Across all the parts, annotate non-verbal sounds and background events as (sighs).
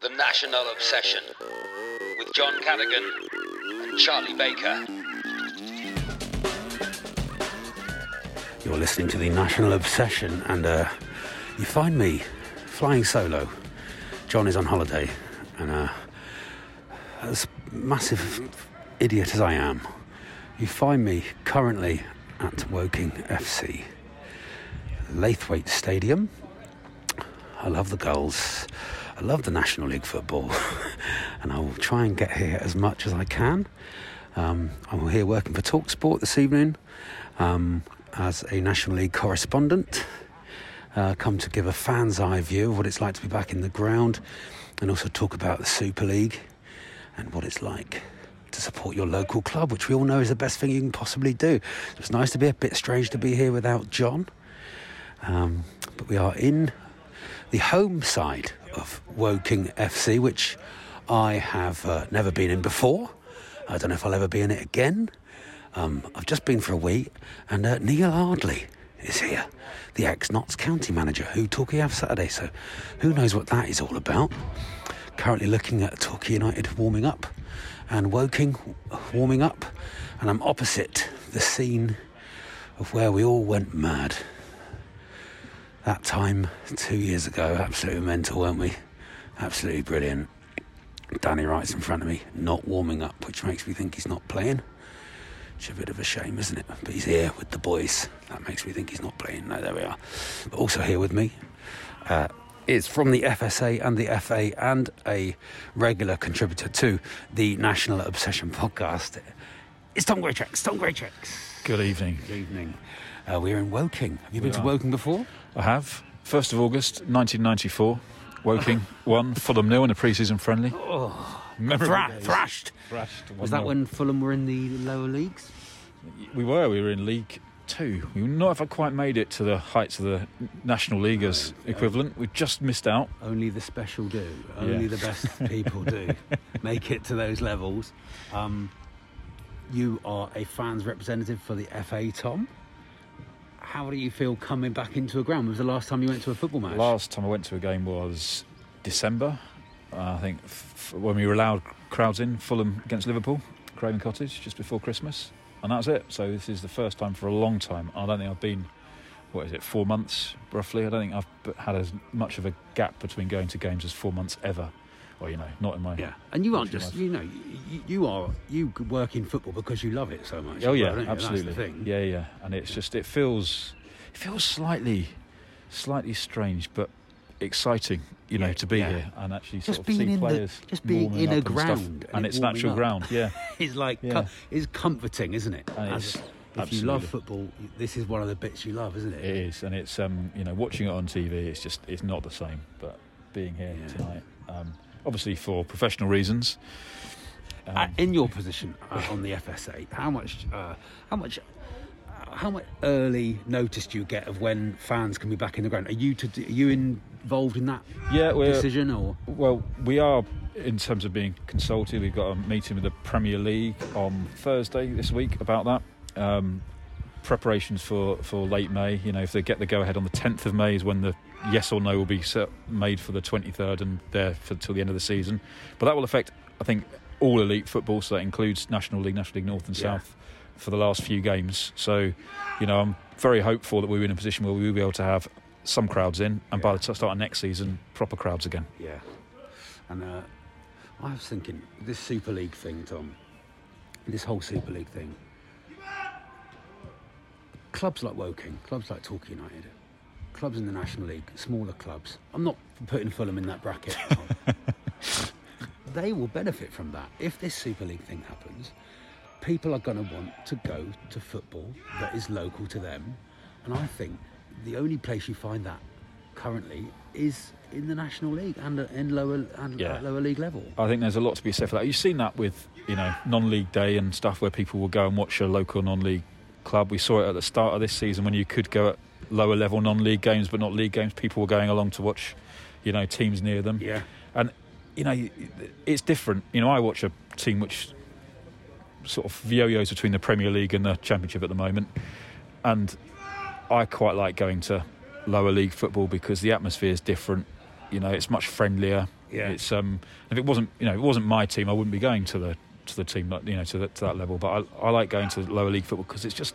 The National Obsession with John Cadigan and Charlie Baker. You're listening to the National Obsession, and uh, you find me flying solo. John is on holiday, and uh, as massive idiot as I am, you find me currently at Woking FC, Laithwaite Stadium. I love the goals. I love the National League football, (laughs) and I will try and get here as much as I can. Um, I'm here working for Talksport this evening um, as a National League correspondent. Uh, come to give a fan's eye view of what it's like to be back in the ground, and also talk about the Super League and what it's like to support your local club, which we all know is the best thing you can possibly do. It's nice to be a bit strange to be here without John, um, but we are in the home side of Woking FC, which I have uh, never been in before. I don't know if I'll ever be in it again. Um, I've just been for a week, and uh, Neil Ardley is here, the ex Notts County manager who Torquay have Saturday. So, who knows what that is all about? Currently looking at Torquay United warming up and Woking warming up, and I'm opposite the scene of where we all went mad that time two years ago, absolutely mental, weren't we? Absolutely brilliant. Danny Wright's in front of me, not warming up, which makes me think he's not playing. It's a bit of a shame, isn't it? But he's here with the boys. That makes me think he's not playing. No, there we are. But also here with me uh, is from the FSA and the FA and a regular contributor to the National Obsession podcast. It's Tom Greatrex. Tom Greatrex. Good evening. Good evening. Uh, we're in Woking. Have you We been to. Woking before? I have. 1st of August 1994, Woking (laughs) won, Fulham nil in a pre season friendly. Memorable Thra- thrashed. Thrashed. Was that 1-0. when Fulham were in the lower leagues? We were, we were in League Two. We not have quite made it to the heights of the National League as equivalent. We just missed out. Only the special do. Only Yeah. the best (laughs) people do make it to those levels. Um, you are a fans representative for the FA, Tom. How do you feel coming back into a ground? When was the last time you went to a football match? Last time I went to a game was December. Uh, I think f- when we were allowed crowds in, Fulham against Liverpool, Craven Cottage, just before Christmas, and that's it. So this is the first time for a long time. I don't think I've been, what is it, four months roughly. I don't think I've had as much of a gap between going to games as four months ever. Or you know, not in my. Yeah, and you aren't just life. you know you, you are you work in football because you love it so much. Oh yeah, well, absolutely. That's the thing. Yeah, yeah, and it's just it feels it feels slightly slightly strange, but exciting. You know, Yeah, to be yeah. here and actually Just sort of see in the- players just being in a and ground and and, it's natural up. ground. Yeah, (laughs) It's like Yeah. com- it's comforting, isn't it? And As- it's- if you love football, this is one of the bits you love, isn't it? it is, and it's um you know watching it on TV, it's just it's not the same. But being here Yeah. tonight, um, obviously for professional reasons. Um, Uh, in your position uh, on the FSA, how much, uh, how much, uh, how much early notice do you get of when fans can be back in the ground? Are you to, are you involved in that yeah, decision or? Well, we are in terms of being consulted. We've got a meeting with the Premier League on Thursday this week about that. Um, preparations for, for late May. You know, if they get the go ahead on the 10th of May is when the yes or no will be set, made for the 23rd and there for till the end of the season. But that will affect, I think, all elite football. So that includes National League, National League North and Yeah. South for the last few games. So, you know, I'm very hopeful that we're in a position where we will be able to have some crowds in, and by the start of next season, proper crowds again. Yeah. And uh, I was thinking, this Super League thing, Tom, this whole Super League thing, clubs like Woking, clubs like Torquay United, clubs in the National League, smaller clubs, I'm not putting Fulham in that bracket. (laughs) They will benefit from that. If this Super League thing happens, people are going to want to go to football that is local to them. And I think the only place you find that currently is in the National League and in lower and Yeah. at lower league level. I think there's a lot to be said for that. You've seen that with you know non-league day and stuff where people will go and watch a local non-league club. We saw it at the start of this season when you could go at lower level non-league games but not league games. People were going along to watch you know teams near them. Yeah. and you know it's different. You know I watch a team which sort of yo-yos between the Premier League and the Championship at the moment, and I quite like going to lower league football because the atmosphere is different. You know, it's much friendlier. Yeah. It's um, if it wasn't, you know, if it wasn't my team, I wouldn't be going to the to the team, you know, to, the, to that level. But I, I like going to lower league football because it's just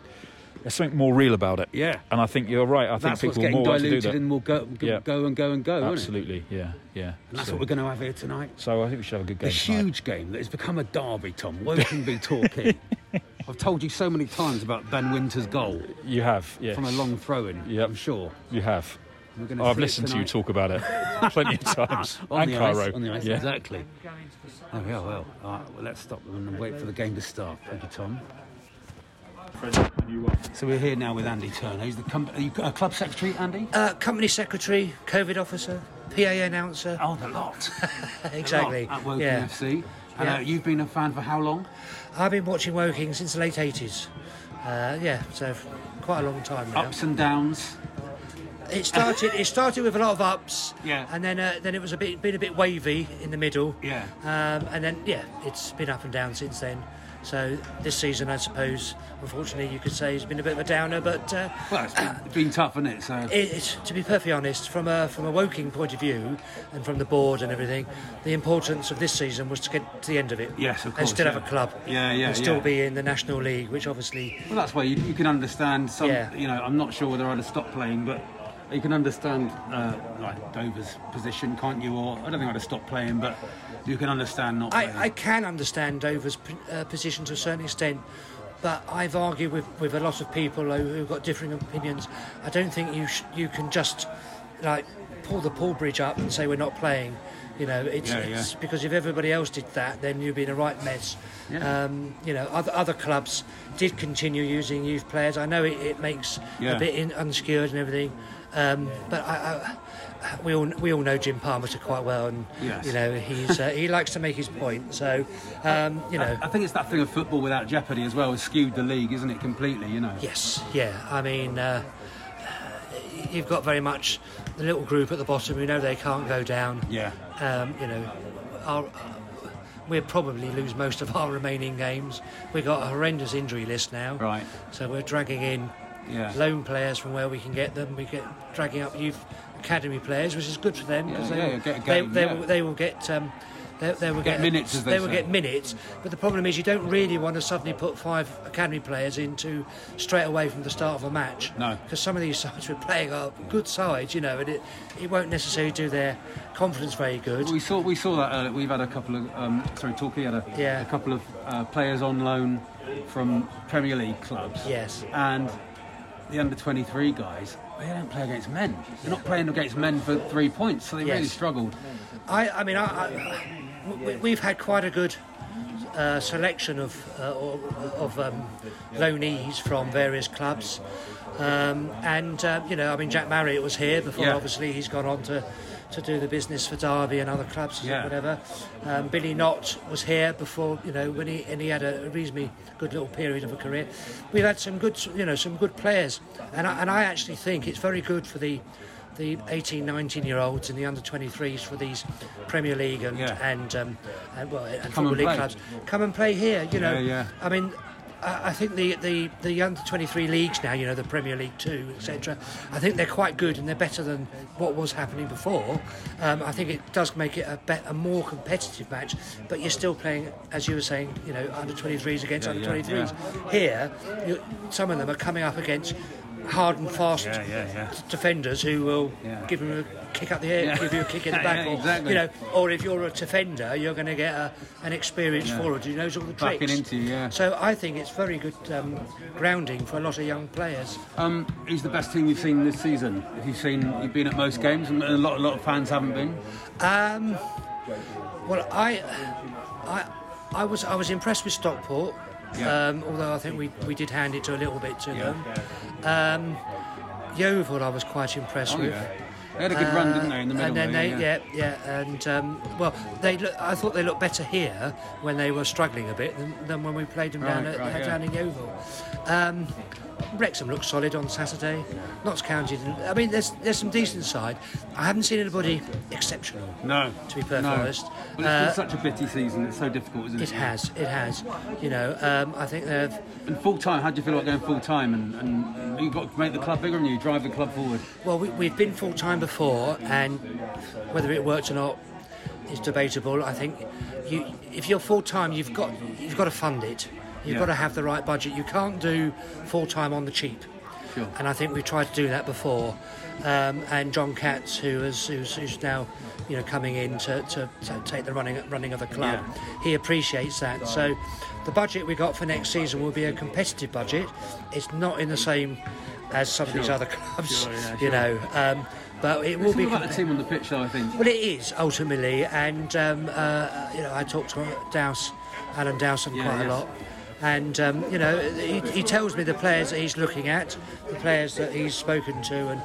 there's something more real about it. Yeah. And I think you're right. I That's think people more want to do diluted that. and will go, go, Yeah. go and go and go. Absolutely, yeah, yeah. And that's so, what we're going to have here tonight. so I think we should have a good game. tonight. huge game that has become a derby, Tom. Woking v Torquay. I've told you so many times about Ben Wynter's goal You have, yes. from a long throw in, Yep. I'm sure. You have. Oh, I've listened to you talk about it (laughs) plenty of times. (laughs) on and the Cairo. ice, on the ice, yeah. exactly. Oh, yeah, well, all right, well, let's stop them and wait for the game to start. Thank you, Tom. So we're here now with Andy Turner. He's the com- are you uh, club secretary, Andy? Uh, company secretary, COVID officer, PA announcer. Oh, the lot. exactly. (laughs) The lot At Woking yeah. FC. And Yeah. uh, you've been a fan for how long? I've been watching Woking since the late 80s. Uh, yeah, so quite a long time now. Ups and downs. It started. it started with a lot of ups. Yeah. And then, uh, then it was a bit, been a bit wavy in the middle. Yeah. Um, and then, yeah, it's been up and down since then. So this season, I suppose, unfortunately, you could say has been a bit of a downer. But uh, Well, it's been, it's been tough, hasn't it? So it, it's, to be perfectly honest, from a from a Woking point of view, and from the board and everything, the importance of this season was to get to the end of it. Yes, of course. And still yeah. have a club. Yeah, yeah, And still yeah. be in the National League, which obviously Well, that's why you, you can understand some. Yeah. You know, I'm not sure whether I'd have stopped playing, but you can understand uh, like Dover's position, can't you? Or I don't think I'd have stopped playing, but you can understand not. I, I can understand Dover's p- uh, position to a certain extent, but I've argued with, with a lot of people who, who've got differing opinions. I don't think you sh- you can just like pull the Paul Bridge up and say we're not playing. You know, it's, Yeah, it's yeah. because if everybody else did that, then you'd be in a right mess. Yeah. Um, you know, other other clubs did continue using youth players. I know it, it makes a bit in, unsecured and everything, um, but I, I, we all we all know Jim Parmenter quite well, and Yes. you know he's uh, he (laughs) likes to make his point. So um, you know, I think it's that thing of football without jeopardy as well has skewed the league, isn't it? Completely, you know. yes, yeah. I mean, uh, you've got very much the little group at the bottom who know they can't go down. Yeah. Um, you know, our, we'll probably lose most of our (laughs) remaining games. We've got a horrendous injury list now. Right. So we're dragging in Yeah. loan players from where we can get them. We get dragging up youth academy players, which is good for them because yeah, they, yeah, they, they, will, they will get. Um, they, they will Get get, minutes, as they they will get minutes, but the problem is you don't really want to suddenly put five academy players into straight away from the start of a match. No. because some of these (laughs) sides we're playing are good sides, you know, and it, it won't necessarily do their confidence very good. We saw we saw that uh, we've had a couple of um, sorry, Torquay had a, Yeah. a couple of uh, players on loan from Premier League clubs. Yes. And the under 23 guys, they don't play against men. They're not playing against men for three points, so they really Yes. struggled. I, I mean, I, I, we- we've had quite a good uh, selection of uh, of um, loanees from various clubs, um, and uh, you know, I mean, Jack Marriott was here before. Yeah. Obviously, he's gone on to. To do the business for Derby and other clubs, Yeah. whatever. Um, Billy Knott was here before, you know, when he and he had a reasonably good little period of a career. We've had some good, you know, some good players, and I, and I actually think it's very good for the the 18, 19 year olds and the under 23s for these Premier League and Yeah. and, um, and well and Come football and league play. clubs come and play here. You know, Yeah, yeah. I mean. I I think the, the, the under 23 leagues now, you know, the Premier League 2, etc., I think they're quite good and they're better than what was happening before. Um, I think it does make it a, bet a more competitive match, but you're still playing, as you were saying, you know, under 23s against Yeah, under yeah, 23s. Here, you, some of them are coming up against hard and fast Yeah, yeah, yeah. defenders who will give them a kick up the air, give you a kick in the (laughs) back, or exactly. you know, or if you're a defender, you're going to get a, an experienced forward who knows all the Backing tricks. into you, yeah. So I think it's very good um, grounding for a lot of young players. Um, who's the best team you've seen this season? If you've seen, you've been at most games, and a lot, a lot of fans haven't been. Um, well, I, I, I was I was impressed with Stockport. Yeah. Um, although I think we, we did hand it to a little bit to Yeah. them. Um, Yeovil, I was quite impressed Oh, with. yeah. They had a good run, didn't they, in the middle And then there, they, yeah. yeah, yeah, and um, well, they look, I thought they looked better here when they were struggling a bit than, than when we played them down at right, down in Yeovil. Wrexham looked solid on Saturday. Notts County, didn't- I mean, there's there's some decent side. I haven't seen anybody exceptional. No. To be perfectly no. honest. It's Uh, been such a bitty season. It's so difficult, isn't it? It has, it has. You know, um, I think they've. And full time, how do you feel about going full time? And, and you've got to make the club bigger and you drive the club forward. Well, we, we've been full time before, and whether it worked or not is debatable. I think you, if you're full time, you've got you've got to fund it. You've Yeah. got to have the right budget. You can't do full time on the cheap. Sure. And I think we've tried to do that before. Um, and John Katz, who is who's, who's now, you know, coming in to, to, to take the running running of the club, he appreciates that. So, the budget we got for next season will be a competitive budget. It's not in the same as some of these other clubs, Sure, yeah, you know. Um, but it will It's be. about the team on the pitch, though, I think. well, it is ultimately, and um, uh, you know, I talked to Douse, Alan Dowson, Yeah, quite yes. a lot, and um, you know, he, he tells me the players that he's looking at, the players that he's spoken to, and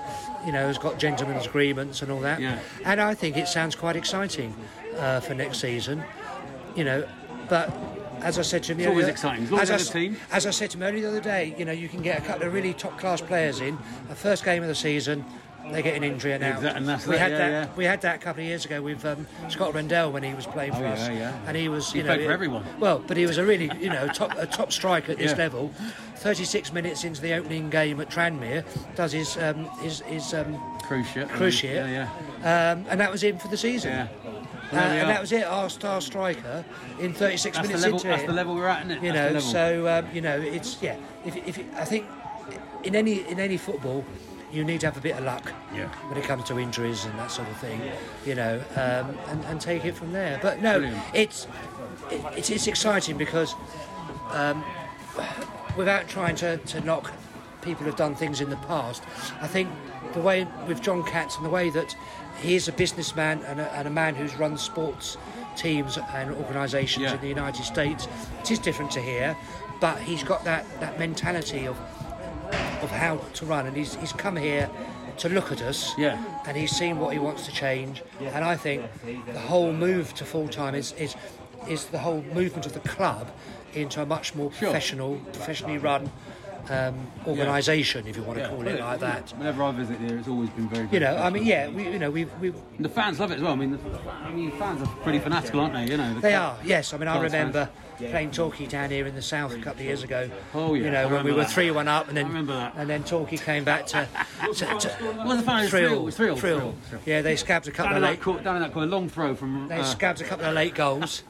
you know, has got gentlemen's agreements and all that. Yeah. And I think it sounds quite exciting uh, for next season, you know, but. As I said to him, It's always exciting, as as I a as I said to him only the other day, you know, you can get a couple of really top class players in. The first game of the season, they get an injury and out. Exact- and that's we had yeah, that. yeah. We had that a couple of years ago with um, Scott Rendell when he was playing for Oh, us, yeah, yeah. and he was, He you know, played for everyone. Well, but he was a really, you know, top a top striker at this level. 36 minutes into the opening game at Tranmere, does his um, his, his um, Cruciate. cruciate, Yeah, yeah. um, and that was him for the season. Yeah. Uh, and that was it, our star striker in 36 That's minutes level. into That's it. the level we're at, isn't it? You know, so um, you know, it's yeah. If, if I think in any in any football, you need to have a bit of luck Yeah. when it comes to injuries and that sort of thing. You know, um, and, and take it from there. But no, Brilliant. it's it, it's it's exciting because um, without trying to, to knock people who've done things in the past, I think the way with John Katz and the way that he is a businessman and a, and a man who's run sports teams and organisations Yeah. in the United States, it is different to here, but he's got that, that mentality of of how to run, and he's, he's come here to look at us, Yeah. and he's seen what he wants to change, and I think the whole move to full time is, is is the whole movement of the club into a much more professional, professionally run um, organisation, if you want to Yeah, call it like that. Whenever I visit here, it's always been very. You know, I mean, yeah, we, you know, we, we the fans love it as well. I mean, the, I mean, fans are pretty fanatical, aren't they? You know, the They club- are, yes. I mean, I remember playing Torquay down here in the south a couple of years ago. Oh, yeah, You know, when we were that. three one up, and then I remember that. and then Torquay came back to, (laughs) to, was the was thrill, thrill, thrill, thrill. thrill, thrill. Yeah, they scabbed a couple Down of late. court, down in that court, long throw from. They uh, scabbed a couple of late goals.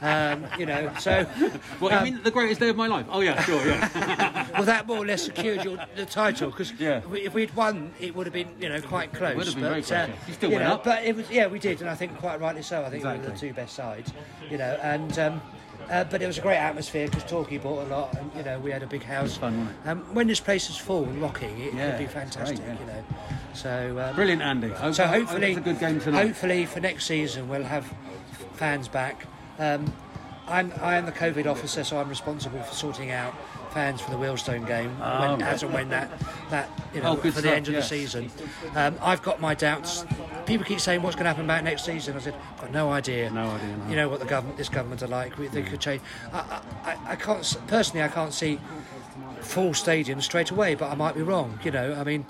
Um, you know, so what um, you mean the greatest day of my life? Oh yeah, sure, yeah. (laughs) well, that more or less secured your, the title because Yeah. if we'd won, it would have been you know quite close. Would have been but, very close, uh. You still you went know, up. But it was yeah, we did, and I think quite rightly so. I think we were the two best sides, you know, and. Um, uh, but it was a great atmosphere because Torquay bought a lot, and you know we had a big house. fun, it? Um, when this place is full and rocking, it Yeah, could be fantastic, great, yeah. you know. So um, Brilliant, Andy. So I- I hope hopefully, it's a good game tonight. hopefully for next season we'll have fans back. Um, I'm I am the COVID officer, so I'm responsible for sorting out fans for the Wealdstone game Oh, when, as and when that that you know Oh, for the stuff, end of yeah. the season. Um, I've got my doubts. People keep saying what's going to happen about next season. I said, I've got no idea. No idea, no. You know what the government, this government are like. We- They could change. I, I, I- can't personally. I can't see full stadium straight away, but I might be wrong. You know, I mean,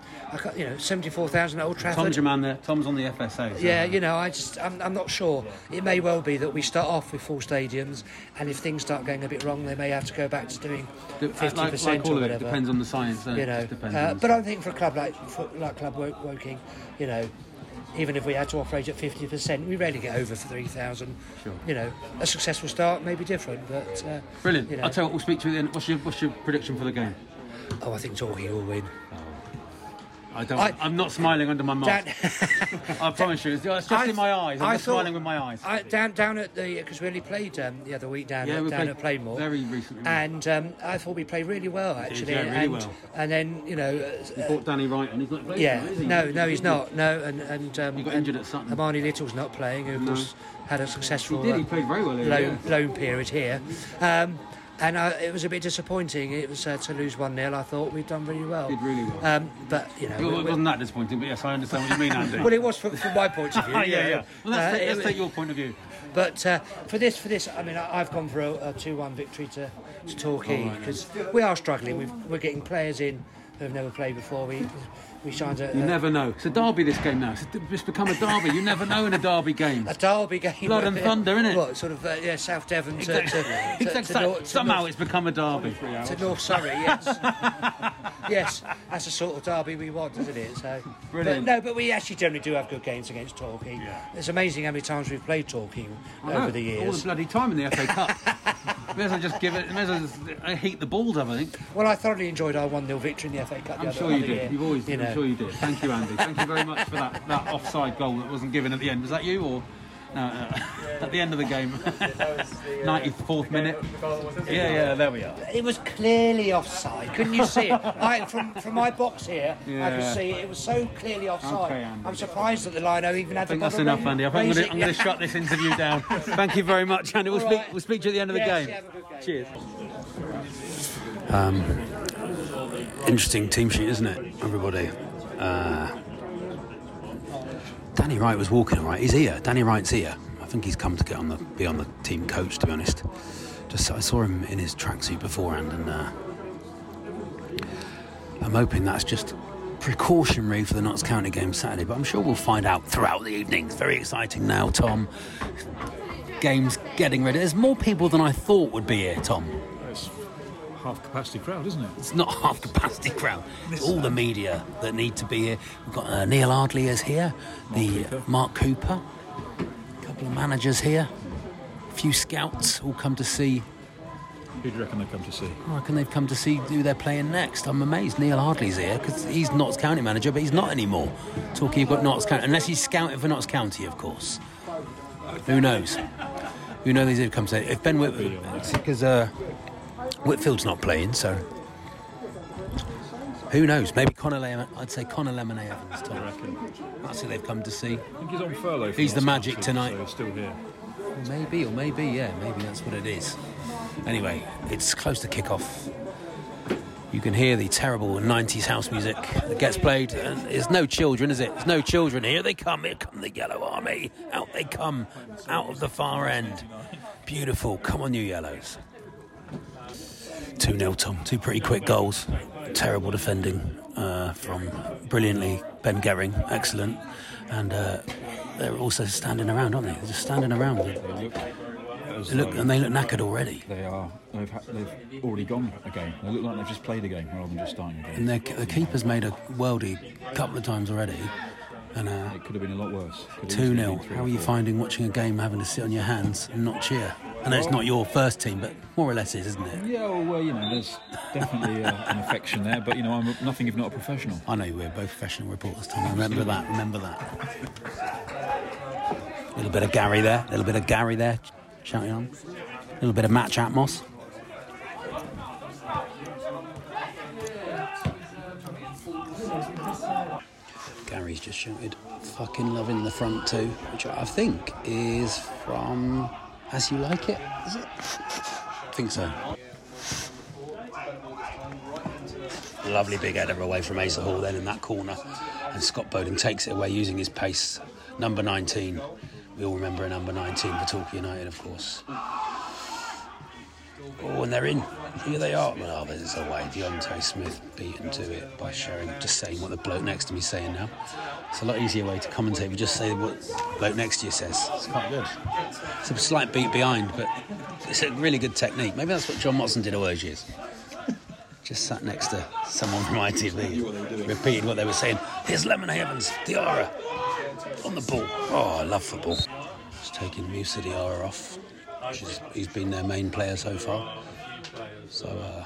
you know, seventy-four thousand at Old Trafford. Tom's your man there. Tom's on the FSA. so- Yeah, you know, I just, I'm, I'm not sure. It may well be that we start off with full stadiums, and if things start going a bit wrong, they may have to go back to doing The- fifty like, percent like all or of it whatever. depends on the science. it? you know, uh, but I think for a club like for, like Club Wo- Woking, you know, even if we had to operate at fifty percent, we rarely get over three thousand. Sure. You know, a successful start may be different, but uh, Brilliant. You know, I'll tell you what, we'll speak to you then. What's your, what's your prediction for the game? oh, I think Torquay will win. I don't. I- am not smiling under my mask. Down, (laughs) I promise you. It's just I- in my eyes. I'm I not thought- smiling with my eyes. I, down down at the because we only played um, the other week down Yeah, at, we down at Plainmoor very recently. and um, I thought we played really well actually. yeah, really and, well. and then you know, You uh, bought Danny Wright and he's not playing. yeah, now, is he? no, no, he's not. No, and and um, He got injured at Sutton. Armani Little's not playing. Who of No. course had a successful He did. He uh, played very well. Here, loan, yeah. loan period here. Um, and uh, it was a bit disappointing. It was uh, to lose one 0 I thought we'd done really well. Did really well. Um, but you know, Well, we- it wasn't that disappointing, but yes, I understand what you mean, Andy. (laughs) well, it was from, from my point of view. (laughs) yeah, you know. yeah. Well, let's, Uh, take, let's it- take your point of view. But uh, for this, for this, I mean, I, I've gone for a, a two-one victory to, to Torquay because we are struggling. We've, we're getting players in who have never played before. We we signed a, You a, never know. It's a derby this game now. It's, it's become a derby. You never know in a derby game. a derby game. Blood and thunder, innit? What sort of uh, yeah, South Devon to, to, to, Exactly. to, North, to Somehow North- it's become a derby. to North Surrey, yes. (laughs) yes, that's the sort of derby we want, isn't it? So, Brilliant. But, no, but we actually generally do have good games against Torquay. It's amazing how many times we've played Torquay I know, over the All the years. bloody time in the FA Cup. (laughs) may as well just give it. May as well just uh, heat the balls up. I think. Well, I thoroughly enjoyed our 1 0 victory in the FA Cup. the I'm sure you did. year, You've always. you I'm sure you did. Thank you, Andy. Thank you very much for that that offside goal that wasn't given at the end. Was that you or? No, uh, at the end of the game, 94th (laughs) minute. Yeah, yeah, there we are. It was clearly offside. Couldn't you see it? (laughs) I, from, from my box here, I could see it. It was so clearly offside. Okay, I'm surprised that the lino even had I think the that's enough, Andy. I think I'm going to raising- I'm going to shut this interview down. (laughs) Thank you very much, Andy. We'll All speak. right. We'll speak to you at the end of the Yes, game. have a good game. Cheers. Interesting team sheet, isn't it, everybody? Uh, Danny Wright was walking all right. He's here. Danny Wright's here. I think he's come to get on the be on the team coach. To be honest, just I saw him in his tracksuit beforehand, and uh, I'm hoping that's just precautionary for the Notts County game Saturday. But I'm sure we'll find out throughout the evening. It's very exciting now, Tom. Games getting ready. There's more people than I thought would be here, Tom. Half capacity crowd, isn't it? It's not (laughs) half capacity crowd. (laughs) It's all the media that need to be here. We've got uh, Neil Ardley is here, the Cooper. Mark Cooper, a couple of managers here, a few scouts all come to see. Who do you reckon they've come to see? I reckon they've come to see who they're playing next. I'm amazed Neil Ardley's here because he's Notts County manager, but he's not anymore. Talking about Notts County, unless he's scouting for Notts County, of course. Who knows? Who knows who comes in? If Ben Whitfield, because uh, Whitfield's not playing, so who knows? Maybe Connor Lemon. I'd say Connor Lemon Evans. Tom. That's who they've come to see. I think he's on furlough. for He's the magic tonight. So he's still here. Maybe, or maybe, yeah, maybe that's what it is. Anyway, it's close to kick-off. You can hear the terrible 90s house music that gets played. And there's no children, is it? There's no children. Here they come. Here come the Yellow Army. Out they come, out of the far end. Beautiful. Come on, you Yellows. 2 0, Tom. Two pretty quick goals. Terrible defending uh, from brilliantly Ben Gehring. Excellent. And uh, they're also standing around, aren't they? They're just standing around. They look, and they look knackered already. they are. They've, ha- they've already gone a game. They look like they've just played a game rather than just starting a game. And the keeper's made a worldie a couple of times already. And uh, It could have been a lot worse. 2 easily 0. How are you finding watching a game having to sit on your hands and not cheer? I know it's not your first team, but more or less is, isn't it? Yeah, well, well, you know, there's definitely uh, (laughs) an affection there, but you know, I'm nothing if not a professional. I know we're both professional reporters, Tom. Remember that. Remember that. A little bit of Gary there. A little bit of Gary there, shouting on. A little bit of match atmos. Gary's just shouted, fucking loving the front two, which I think is from As You Like It, is it? I think so. Lovely big header away from Asa Hall then in that corner. And Scott Boden takes it away using his pace. Number 19. We all remember a number 19 for Torquay United, of course. Oh, and they're in. Here they are. Well, oh, there's away. Deontay Smith beaten to it by sharing, just saying what the bloke next to me is saying now. It's a lot easier way to commentate. We just say what the bloke next to you says. It's quite good. It's a slight beat behind, but it's a really good technique. Maybe that's what John Watson did all those years. Just sat next to someone from ITV, repeated what they were saying. Here's Lemon Evans, Diarra, on the ball. Oh, I love football. Just taking Musa Diarra off. he's been their main player so far. So uh,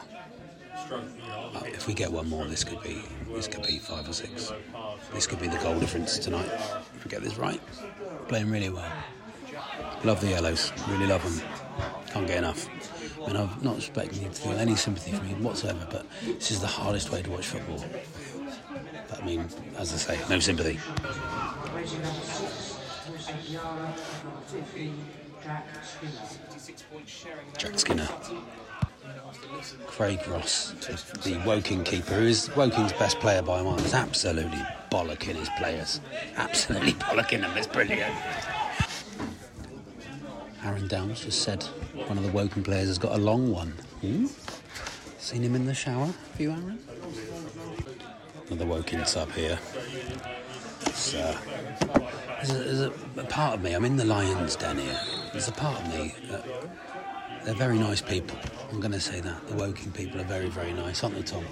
uh, if we get one more, this could be this could be five or six. This could be the goal difference tonight. If we get this right, playing really well. Love the yellows, really love them. Can't get enough. I mean, I'm not expecting you to feel any sympathy for me whatsoever, but this is the hardest way to watch football. But I mean, as I say, no sympathy. Jack Skinner. Craig Ross, the Woking keeper, who is Woking's best player by a mile, absolutely bollocking his players. Absolutely (laughs) bollocking them. It's brilliant. Aaron Downes just said one of the Woking players has got a long one. Hmm? Seen him in the shower? Have you, Aaron? Another Woking sub here. It's, uh, there's, a, there's a, part of me, I'm in the Lions Den here. There's a part of me they're very nice people. I'm going to say that. The Woking people are very, very nice, aren't they, Tom?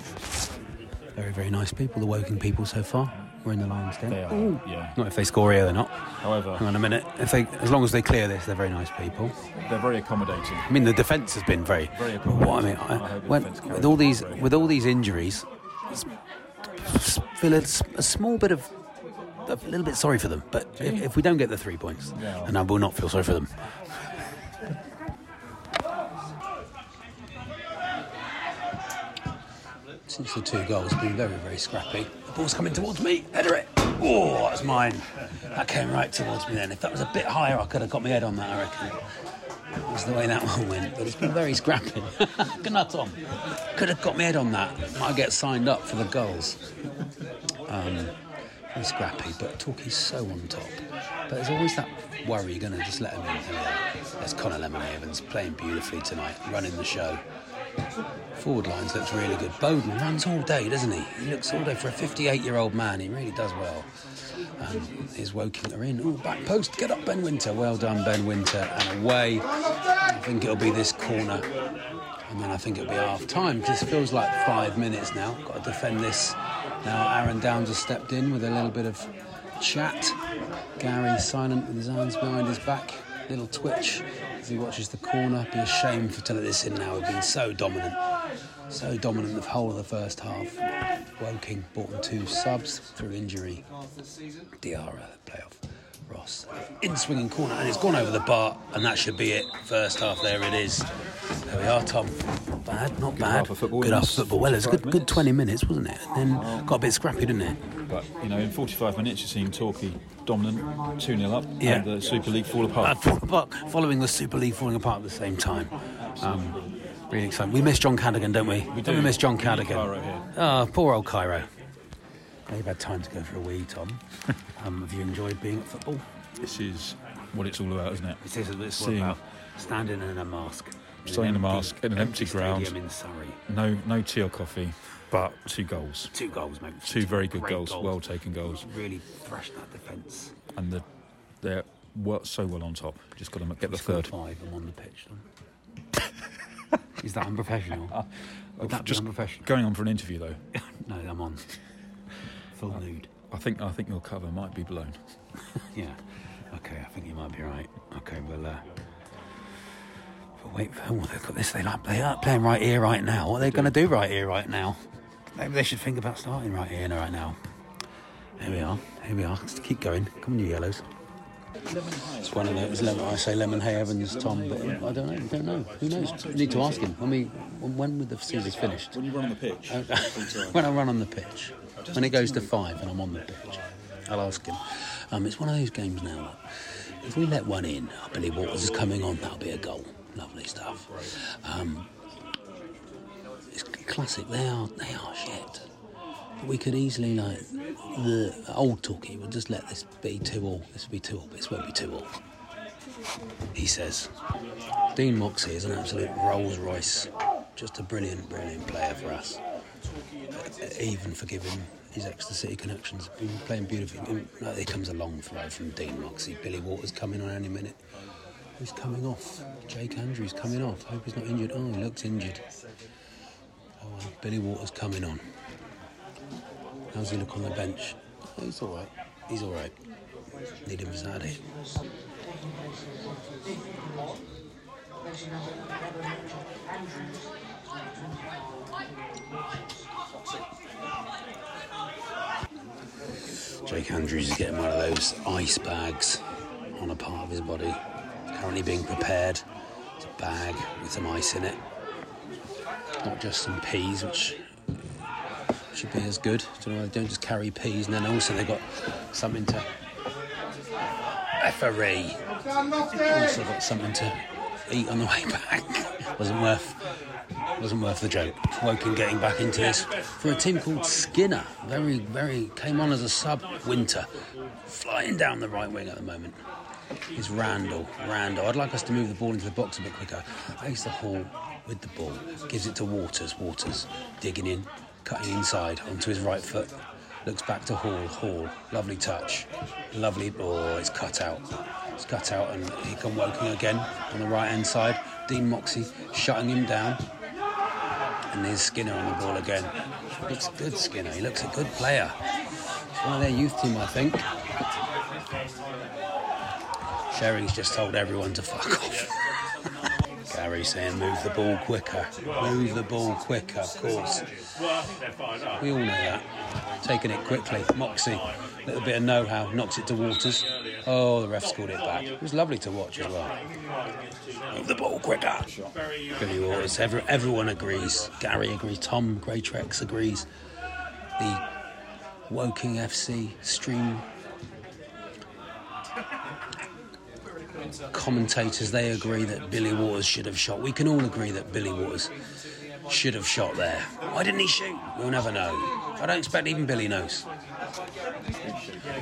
Very, very nice people, the Woking people so far. We're in the Lions Den. They are, Ooh. yeah. Not if they score here, they're not. However, Hang on a minute. If they, as long as they clear this, they're very nice people. they're very accommodating. I mean, the defence has been very. Very what I mean, accommodating. I I, when, with all these very with all these injuries, feel a, a small bit of a little bit sorry for them. But if, if we don't get the three points, Yeah. and I will not feel sorry for them. Since the two goals, been very, very scrappy. The ball's coming towards me. Header it. Oh, that's mine. That came right towards me then. If that was a bit higher, I could have got my head on that, I reckon. That was the way that (laughs) one went. But it's been very scrappy. (laughs) Good night, Tom. Could have got my head on that. Might get signed up for the goals. Um, very scrappy, but Torquay's so on top. But there's always that worry you're going to just let him in. There's Connor Lemon Evans playing beautifully tonight, running the show. Forward lines looks really good. Boden runs all day, doesn't he? He looks all day for a 58 year old man. He really does well. Um, is Woking are in. Oh, back post. Get up, Ben Wynter. Well done, Ben Wynter. And away. I think it'll be this corner. And then I think it'll be half time it feels like five minutes now. Got to defend this. Now Aaron Downes has stepped in with a little bit of chat. Gary silent with his hands behind his back. Little twitch as he watches the corner. Be a shame for in now. We've been so dominant. So dominant the whole of the first half. Woking bought them two subs through injury. Diarra, playoff. Ross. In swinging corner, and it's gone over the bar, and that should be it. First half, there it is. There we are, Tom. Not bad, not bad. half of football Good half this football. Well, it was a good, 45 good 20 minutes, wasn't it? And then got a bit scrappy, didn't it? But you know, in 45 minutes, you've seen Torquay dominant, 2 0 up, Yeah. and the Super League fall Uh, apart. fall apart, following the Super League falling apart at the same time. Um, really exciting. We miss John Cadigan, don't we? We Don't we miss John need Cairo here. Oh, poor old Cairo. You've had time to go for a wee, Tom. (laughs) um, have you enjoyed being at football? This is what it's all about, isn't it? It is it's all Seeing- about standing in a mask. in Standing in a an mask in an empty ground. stadium in Surrey. No, no tea or coffee, but two goals. Two goals, mate. Two very good Great goals, well taken goals, Really thrashed that defence. and the, they're well, so well on top. Just got to get the scored third. Five. I'm on the pitch. Tom. is that unprofessional? (laughs) Would that be Just unprofessional? going on for an interview though. (laughs) No, I'm on. Full nude. I think I think your cover might be blown. (laughs) Yeah. Okay, I think you might be right. Okay, well, uh, we'll wait for. Oh, they've got this. They like they are playing right here, right now. What are they going to do right here, right now? Maybe they should think about starting right here and right now. Here we are. Here we are. Let's keep going. Come on, you yellows. It's one of those. Lemon, I say Lemon Hay Evans, Tom, but I don't know. We don't know. Who knows? We need to ask him. When we when would the series finished? When you run on the pitch, (laughs) when I run on the pitch, when it goes to five and I'm on the pitch, I'll ask him. Um, it's one of those games now. That if we let one in, I believe Waters is coming on. That'll be a goal. Lovely stuff. Um, it's classic. They are. They are shit. But we could easily like the old Torquay would just let this be two all. This would be two all. But this won't be two all. He says. Dean Moxey is an absolute Rolls Royce. Just a brilliant, brilliant player for us Uh, even forgiving his Exeter City connections. Been playing beautifully. No, he comes a long throw from Dean Moxey. Billy Waters coming on any minute. Who's coming off? Jake Andrews coming off. Hope he's not injured. Oh, he looks injured. Oh, well, Billy Waters coming on. How's he look on the bench? Oh, he's all right. He's all right. Need him for Saturday. Jake Andrews is getting one of those ice bags on a part of his body. Currently being prepared. It's a bag with some ice in it. Not just some peas, which should be as good. So they don't just carry peas, and then also they've got something to FRE. Also got something to eat on the way back. (laughs) Wasn't worth Wasn't worth the joke. Woking getting back into this for a team called Skinner. Very, very came on as a sub. Wynter, flying down the right wing at the moment. Is Randall. Randall. I'd like us to move the ball into the box a bit quicker. Asa Hall with the ball. Gives it to Waters. Waters digging in, cutting inside onto his right foot. Looks back to Hall. Hall. Lovely touch. Lovely. Oh, it's cut out. It's cut out, and he come Woking again on the right hand side. Dean Moxey shutting him down. And there's Skinner on the ball again. Looks good, Skinner. He looks a good player. One of their youth team, I think. Sherry's just told everyone to fuck off. (laughs) Gary saying move the ball quicker. Move the ball quicker, of course. We all know that. Taking it quickly. Moxey, little bit of know how, knocks it to Waters. Oh, the ref's called it back. It was lovely to watch as well. Move the ball quicker. Billy Waters, every, everyone agrees. Gary agrees. Tom Greatrex agrees. The Woking FC stream commentators they agree that Billy Waters should have shot. We can all agree that Billy Waters should have shot there. Why didn't he shoot? We'll never know. I don't expect even Billy knows.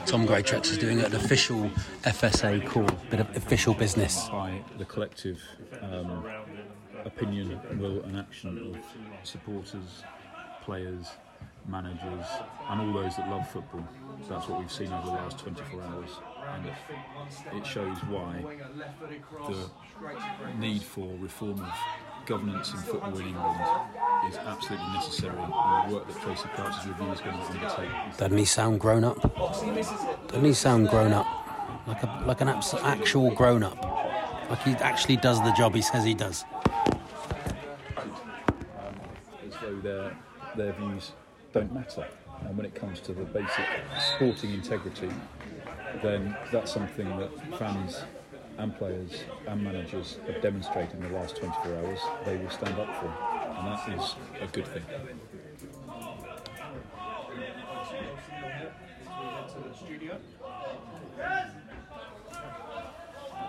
Tom Greatrex is doing an official FSA call, bit of official business. by the collective um, opinion, will, and action of supporters, players, managers, and all those that love football. That's what we've seen over the last 24 hours, and it, it shows why the need for reform of governance in football in England is absolutely necessary, and the work that Tracy Crouch's review is going to undertake is Doesn't he sound grown up? Doesn't he sound grown up? Like a like an abs- actual grown up. Like he actually does the job he says he does. as though their their views don't matter. And when it comes to the basic sporting integrity, then that's something that fans and players and managers have demonstrated in the last 24 hours. They will stand up for, and that is a good thing.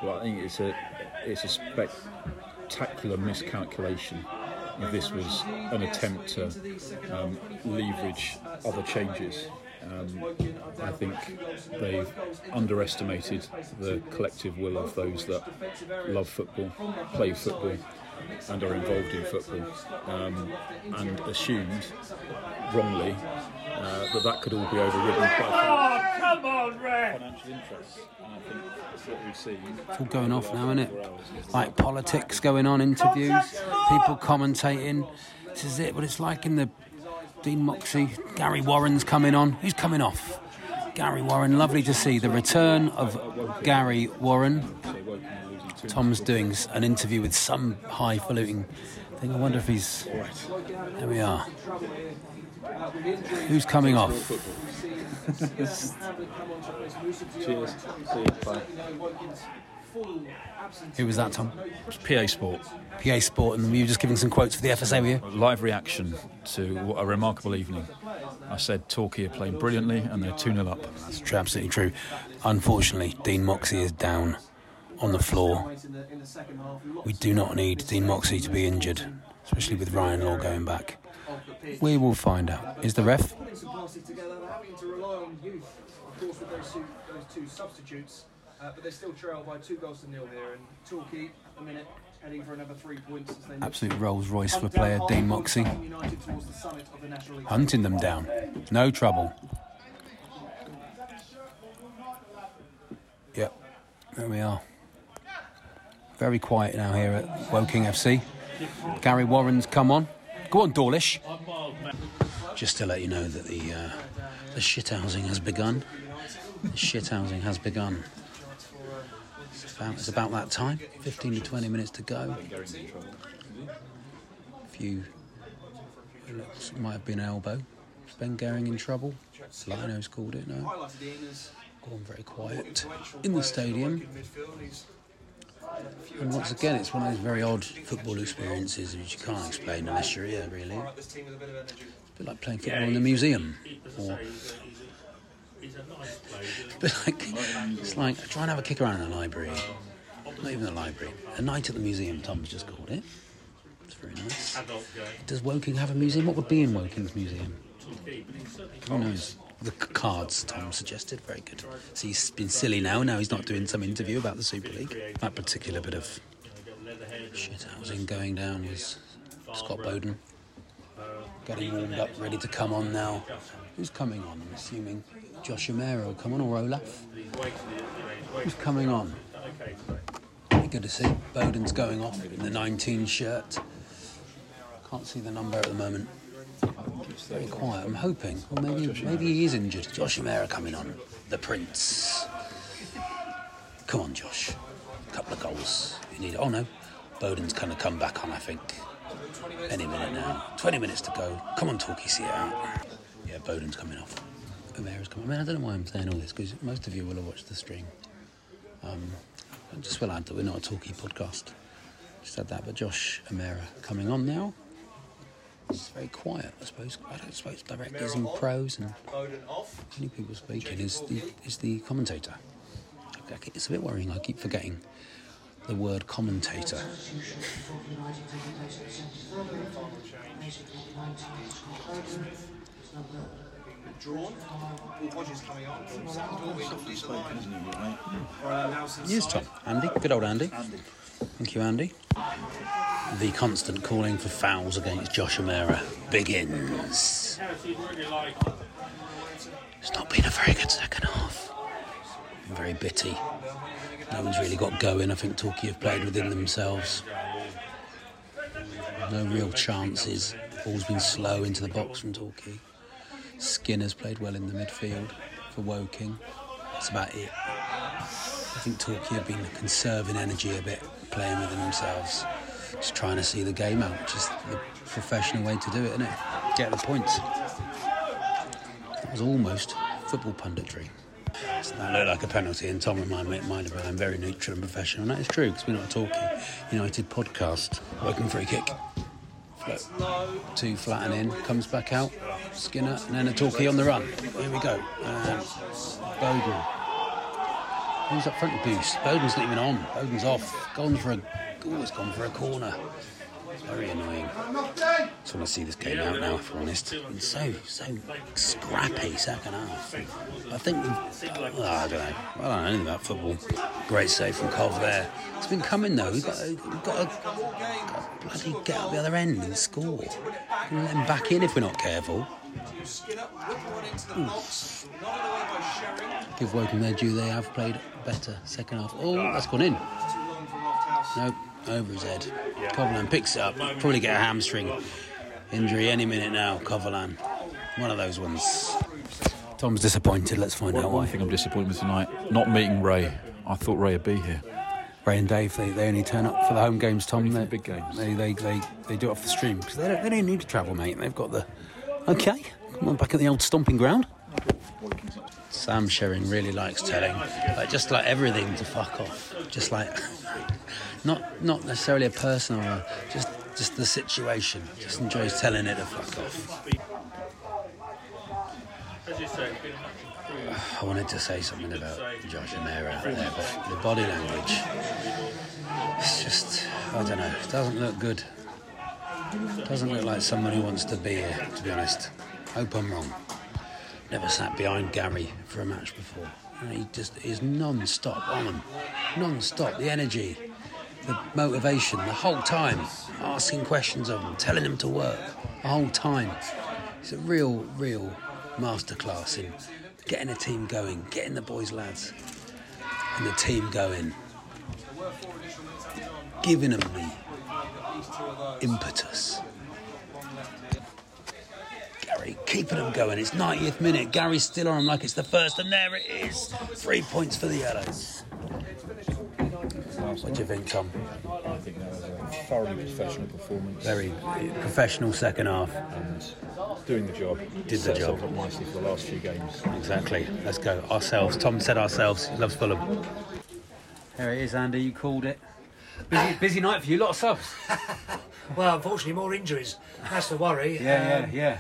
Well, I think it's a it's a spectacular miscalculation. This was an attempt to um, leverage other changes, um, I think they've underestimated the collective will of those that love football, play football, and are involved in football, um, and assumed wrongly uh, that that could all be overridden by financial interests. And I think that's what we've seen. It's all going off now, isn't it? Like politics going on, interviews, people commentating. This is it. What it's like in the Dean Moxey, Gary Warren's coming on. Who's coming off? Gary Warren. Lovely to see the return of Gary Warren. Tom's doing an interview with some highfalutin thing. I wonder if he's. There we are. Who's coming off? (laughs) Cheers. See you. Bye. Who was that, Tom? PA Sport. PA Sport, and were you just giving some quotes for the FSA, were you? Live reaction to what a remarkable evening. I said Torquay are playing brilliantly and they're 2 0 up. That's true, absolutely true. Unfortunately, Dean Moxey is down on the floor. We do not need Dean Moxey to be injured, especially with Ryan Law going back. We will find out. Is the ref? Putting some. They're having to rely on youth, of course, with those two, those two substitutes. Uh, but they still trail by two goals to nil here. And Torquay, a minute, heading for another three points. As they Absolute Rolls Royce for player Dean Moxey. The of the Hunting them down. No trouble. Yep, there we are. Very quiet now here at Woking FC. Gary Warren's come on. Go on, Dawlish. Just to let you know that the uh, the shithousing has begun. The shithousing has begun. It's about, it's about that time. 15 to 20 minutes to go. A few. Looks, might have been elbow. Is Ben Gehring in trouble? Lino's called it, no? Highlighted Ian as Gone very quiet in the stadium. And once again, it's one of those very odd football experiences which you can't explain unless you're here, really. bit. A bit like playing football in the museum. Or a bit like, it's like try and have a kick around in the library. Not even the library. A night at the museum, Tom's just called it. It's very nice. Does Woking have a museum? What would be in Woking's museum? Who knows? The cards, Tom suggested. Very good. So he's been silly now. Now he's not doing some interview about the Super League. That particular bit of shit housing going down was Scott Boden. Getting warmed up, ready to come on now. Who's coming on? I'm assuming Josh will come on or Olaf. Who's coming on? Good to see. Boden's going off in the 19 shirt. Can't see the number at the moment. Very quiet. I'm hoping. Or maybe maybe he is injured. Josh Umerah coming on. The Prince. Come on, Josh. A couple of goals. You need. Oh no, Boden's kind of come back on. I think. Any minute now. 20 minutes to go. Come on, Torquay, see it out. Yeah, Boden's coming off. Umerah's coming. I mean, I don't know why I'm saying all this because most of you will have watched the stream. Um, I just will add that we're not a Torquay podcast. Just add that. But Josh Umerah coming on now. It's very quiet, I suppose. I don't suppose directors and pros and many people speaking is the is the commentator. Okay, It's a bit worrying. I keep forgetting the word commentator. Drawn. Paul Hodges coming on. Sam Dorwin leads the line. For Nelson Yes, Tom. Andy. Good old Andy. Thank you, Andy. The constant calling for fouls against Josh Umerah begins. It's not been a very good second half. Very bitty. No one's really got going. I think Torquay have played within themselves. No real chances. Ball's been slow into the box from Torquay. Skinner's played well in the midfield for Woking. That's about it. I think Torquay have been conserving energy a bit, playing within themselves, just trying to see the game out, which is the professional way to do it, isn't it? Get the points. That was almost football punditry. That looked like a penalty, and Tom reminded me reminded me I'm very neutral and professional, and that is true because we're not a Torquay United podcast. Woking free kick. Float. Two flatten in, comes back out. Skinner, and then a Torquay on the run. Here we go. Um, and Boden. Who's up front? of Boost. Boden's not even on. Boden's off. Gone for a. Oh, it's gone for a corner. Very annoying. Just want to see this game out now, if I'm honest. It's so, so scrappy second half. I think we've. Well, oh, I don't know. I don't know anything about football. Great save from Cov there. It's been coming though. We've got to, we've got to, got to bloody get up the other end and score. We'll let them back in if we're not careful. Skinner whipping one into the box. Nodded away by Sherry. Give Woking their due. They have played better second half. Oh, that's gone in. Too long for Lofthouse. Nope, over his head. Covolan picks it up. Probably get a hamstring injury any minute now. Covolan, one of those ones. Tom's disappointed. Let's find out One, one why. thing I'm disappointed with tonight, not meeting Ray. I thought Ray would be here. Ray and Dave, they, they only turn up for the home games. Tom, Only they the big games. They, they, they, they do it off the stream because they don't, they don't need to travel, mate. They've got the. Okay, come on, back at the old stomping ground. Sam Sherring really likes telling, like just like everything to fuck off. Just like, (laughs) not not necessarily a person or uh, a, just just the situation. Just enjoys telling it to fuck off. (sighs) I wanted to say something about Josh and Mary out there, but the body language, it's just, I don't know, it doesn't look good. It Doesn't look like someone who wants to be here, to be honest. Hope I'm wrong. Never sat behind Gary for a match before. And he just is non-stop on him. Non-stop. The energy, the motivation, the whole time. Asking questions of them, telling them to work. The whole time. It's a real, real masterclass in getting a team going, getting the boys lads and the team going. Giving them the impetus. Gary keeping them going. It's 90th minute. Gary's still on 'em like it's the first, and there it is. Three points for the Yellows. What do you think, Tom? I think that was a thoroughly professional performance. Very professional second half. and doing the job. Did the job. up nicely for the last few games. Exactly. Let's go. Ourselves. Tom said ourselves. He loves Fulham. There it is, Andy. You called it. Busy, busy night for you. A Lot of subs. (laughs) Well, unfortunately, more injuries. That's the worry. Yeah, Um, yeah, yeah.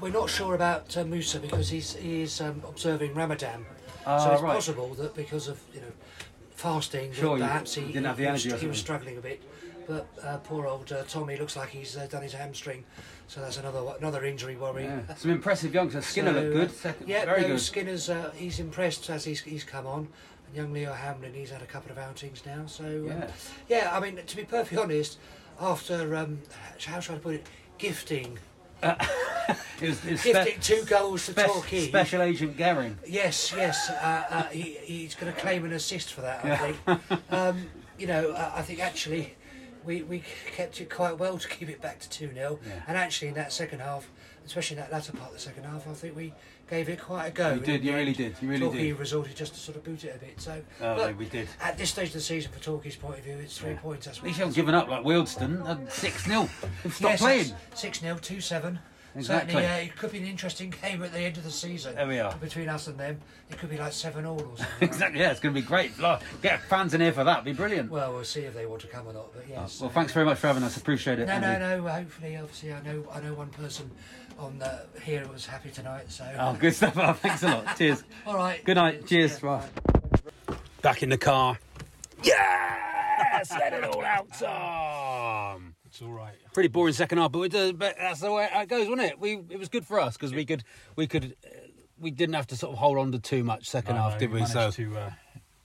We're not sure about uh, Musa because he's he's um, observing Ramadan, Ah, so it's right. possible that because of you know fasting, Sure, perhaps he, didn't have the energy he was struggling a bit. but uh, poor old uh, Tommy looks like he's uh, done his hamstring, so that's another another injury worry. Yeah. Some impressive youngsters. Skinner So, looked good. uh, Second, yeah, very no, good. Skinner's uh, he's impressed as he's, he's come on. And young Leo Hamlin, he's had a couple of outings now. So um, Yeah. yeah, I mean, to be perfectly honest, after um, how should I put it, gifting, It was, it was gifting spe- two goals to spe- Torquay. Special Agent Gehring. Yes, yes. Uh, uh, he, he's going to claim an assist for that, I think. um, you know, uh, I think actually we, we kept it quite well to keep it back to 2 0. Yeah. And actually, in that second half, especially in that latter part of the second half, I think we gave it quite a go. You did, you really did, you really Torquay did. resorted just to sort of boot it a bit. So, Oh, look, we did. At this stage of the season, for Torquay's point of view, it's three points. That's At least you haven't given up like Wealdstone. 6 0. They've stopped yes, playing. 6 0, 2 7. Exactly. Certainly, uh, it could be an interesting game at the end of the season. There we are. Between us and them, it could be like 7 all or something. (laughs) Exactly, yeah, it's going to be great. Get fans in here for that, It'd be brilliant. Well, we'll see if they want to come or not. But yes. Well, thanks very much for having us. Appreciate it. no, no, no. Hopefully, obviously, I know I know one person on uh, here who was happy tonight. So. Oh, good stuff. Oh, thanks a lot. Cheers. (laughs) All right. Good night. Cheers. Bye. Back in the car. Yes! Let it all out, Tom! It's all right. Pretty boring second half, but, we did, but that's the way it goes, wasn't it? We it was good for us because we could we could uh, we didn't have to sort of hold on to too much second half, did we? managed So to uh,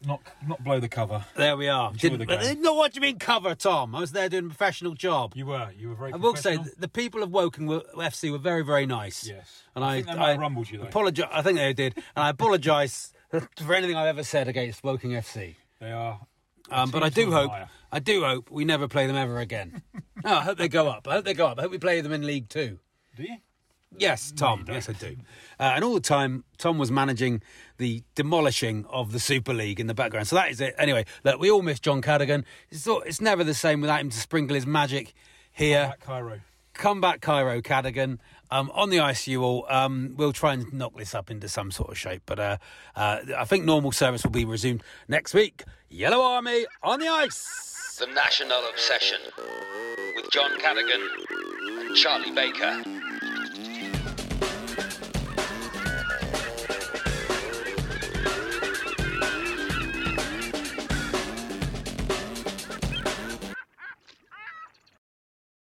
not not blow the cover. there we are. Enjoy Didn't- the game. no, what do you mean cover, Tom? I was there doing a professional job. You were you were very. I will say th- the people of Woking were, FC were very very nice. Yes. and I I think they might have rumbled you, though. Apologize. I think they did, and I apologise (laughs) for anything I've ever said against Woking FC. they are. Um, but I do hope. I do hope we never play them ever again. (laughs) no, I hope they go up. I hope they go up. I hope we play them in League Two. Do you? Yes, Tom. don't. yes, I do. Uh, and all the time, Tom was managing the demolishing of the Super League in the background. So that is it. Anyway, look, we all miss John Cadigan. It's, all, it's never the same without him to sprinkle his magic here. At Cairo. Come back, Cairo Cadigan. Um, on the ice, you all. Um, we'll try and knock this up into some sort of shape. But uh, uh, I think normal service will be resumed next week. Yellow Army on the ice. The National Obsession with John Cadigan and Charlie Baker.